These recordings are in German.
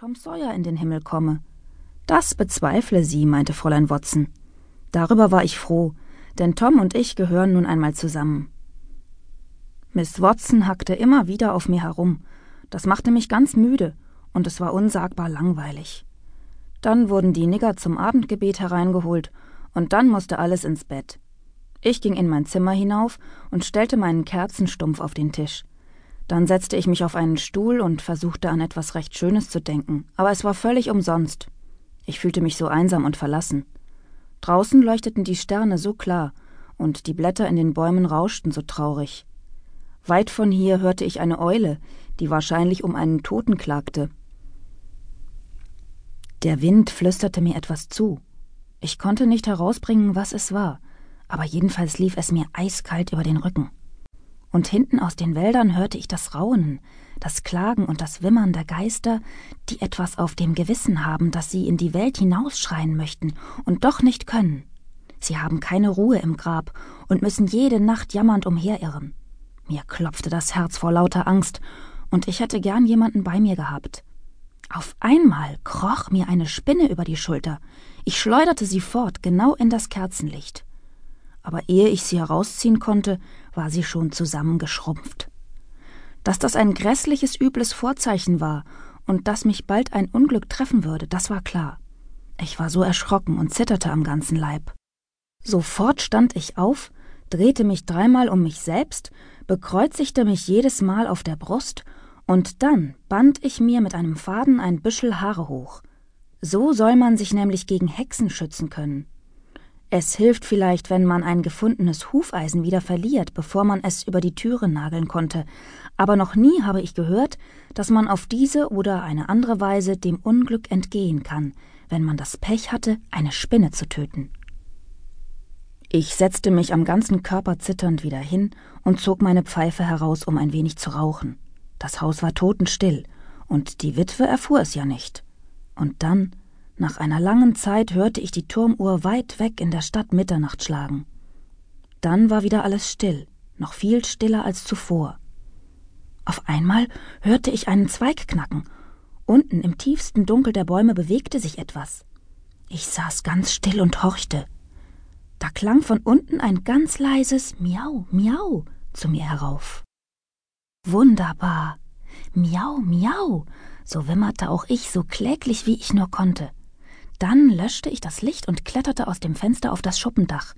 Tom Sawyer in den Himmel komme. Das bezweifle sie, meinte Fräulein Watson. Darüber war ich froh, denn Tom und ich gehören nun einmal zusammen. Miss Watson hackte immer wieder auf mir herum. Das machte mich ganz müde, und es war unsagbar langweilig. Dann wurden die Nigger zum Abendgebet hereingeholt, und dann musste alles ins Bett. Ich ging in mein Zimmer hinauf und stellte meinen Kerzenstumpf auf den Tisch. Dann setzte ich mich auf einen Stuhl und versuchte an etwas recht Schönes zu denken, aber es war völlig umsonst. Ich fühlte mich so einsam und verlassen. Draußen leuchteten die Sterne so klar, und die Blätter in den Bäumen rauschten so traurig. Weit von hier hörte ich eine Eule, die wahrscheinlich um einen Toten klagte. Der Wind flüsterte mir etwas zu. Ich konnte nicht herausbringen, was es war, aber jedenfalls lief es mir eiskalt über den Rücken und hinten aus den Wäldern hörte ich das Raunen, das Klagen und das Wimmern der Geister, die etwas auf dem Gewissen haben, dass sie in die Welt hinausschreien möchten und doch nicht können. Sie haben keine Ruhe im Grab und müssen jede Nacht jammernd umherirren. Mir klopfte das Herz vor lauter Angst, und ich hätte gern jemanden bei mir gehabt. Auf einmal kroch mir eine Spinne über die Schulter. Ich schleuderte sie fort, genau in das Kerzenlicht aber ehe ich sie herausziehen konnte, war sie schon zusammengeschrumpft. Dass das ein grässliches, übles Vorzeichen war und dass mich bald ein Unglück treffen würde, das war klar. Ich war so erschrocken und zitterte am ganzen Leib. Sofort stand ich auf, drehte mich dreimal um mich selbst, bekreuzigte mich jedes Mal auf der Brust, und dann band ich mir mit einem Faden ein Büschel Haare hoch. So soll man sich nämlich gegen Hexen schützen können. Es hilft vielleicht, wenn man ein gefundenes Hufeisen wieder verliert, bevor man es über die Türe nageln konnte, aber noch nie habe ich gehört, dass man auf diese oder eine andere Weise dem Unglück entgehen kann, wenn man das Pech hatte, eine Spinne zu töten. Ich setzte mich am ganzen Körper zitternd wieder hin und zog meine Pfeife heraus, um ein wenig zu rauchen. Das Haus war totenstill, und die Witwe erfuhr es ja nicht. Und dann nach einer langen Zeit hörte ich die Turmuhr weit weg in der Stadt Mitternacht schlagen. Dann war wieder alles still, noch viel stiller als zuvor. Auf einmal hörte ich einen Zweig knacken. Unten im tiefsten Dunkel der Bäume bewegte sich etwas. Ich saß ganz still und horchte. Da klang von unten ein ganz leises Miau, Miau zu mir herauf. Wunderbar. Miau, Miau. So wimmerte auch ich so kläglich, wie ich nur konnte. Dann löschte ich das Licht und kletterte aus dem Fenster auf das Schuppendach,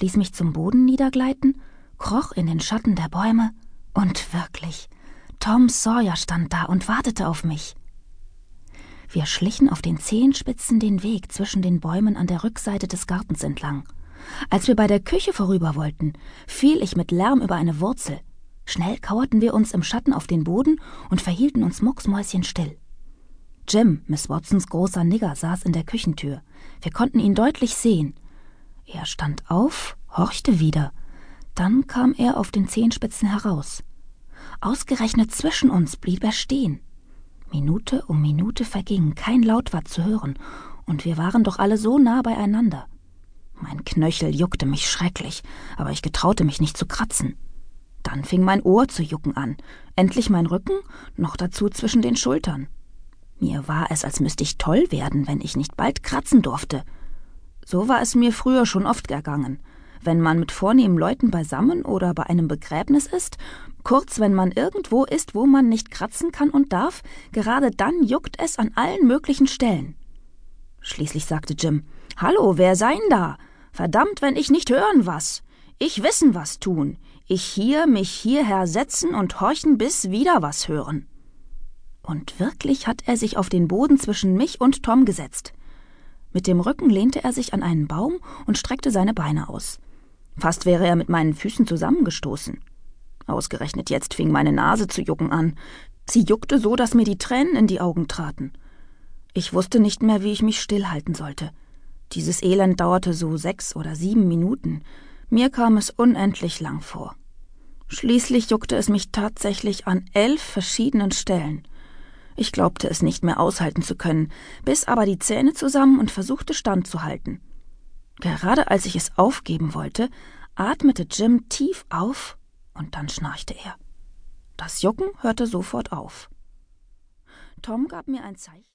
ließ mich zum Boden niedergleiten, kroch in den Schatten der Bäume, und wirklich, Tom Sawyer stand da und wartete auf mich. Wir schlichen auf den Zehenspitzen den Weg zwischen den Bäumen an der Rückseite des Gartens entlang. Als wir bei der Küche vorüber wollten, fiel ich mit Lärm über eine Wurzel. Schnell kauerten wir uns im Schatten auf den Boden und verhielten uns mucksmäuschenstill. Jim, Miss Watsons großer Nigger, saß in der Küchentür. Wir konnten ihn deutlich sehen. Er stand auf, horchte wieder. Dann kam er auf den Zehenspitzen heraus. Ausgerechnet zwischen uns blieb er stehen. Minute um Minute verging, kein Laut war zu hören, und wir waren doch alle so nah beieinander. Mein Knöchel juckte mich schrecklich, aber ich getraute mich nicht zu kratzen. Dann fing mein Ohr zu jucken an, endlich mein Rücken, noch dazu zwischen den Schultern. Mir war es, als müsste ich toll werden, wenn ich nicht bald kratzen durfte. So war es mir früher schon oft ergangen. Wenn man mit vornehmen Leuten beisammen oder bei einem Begräbnis ist, kurz wenn man irgendwo ist, wo man nicht kratzen kann und darf, gerade dann juckt es an allen möglichen Stellen. Schließlich sagte Jim, Hallo, wer sein da? Verdammt, wenn ich nicht hören was. Ich wissen was tun. Ich hier mich hierher setzen und horchen, bis wieder was hören. Und wirklich hat er sich auf den Boden zwischen mich und Tom gesetzt. Mit dem Rücken lehnte er sich an einen Baum und streckte seine Beine aus. Fast wäre er mit meinen Füßen zusammengestoßen. Ausgerechnet jetzt fing meine Nase zu jucken an. Sie juckte so, dass mir die Tränen in die Augen traten. Ich wusste nicht mehr, wie ich mich stillhalten sollte. Dieses Elend dauerte so sechs oder sieben Minuten. Mir kam es unendlich lang vor. Schließlich juckte es mich tatsächlich an elf verschiedenen Stellen. Ich glaubte es nicht mehr aushalten zu können, biss aber die Zähne zusammen und versuchte standzuhalten. Gerade als ich es aufgeben wollte, atmete Jim tief auf und dann schnarchte er. Das Jucken hörte sofort auf. Tom gab mir ein Zeichen.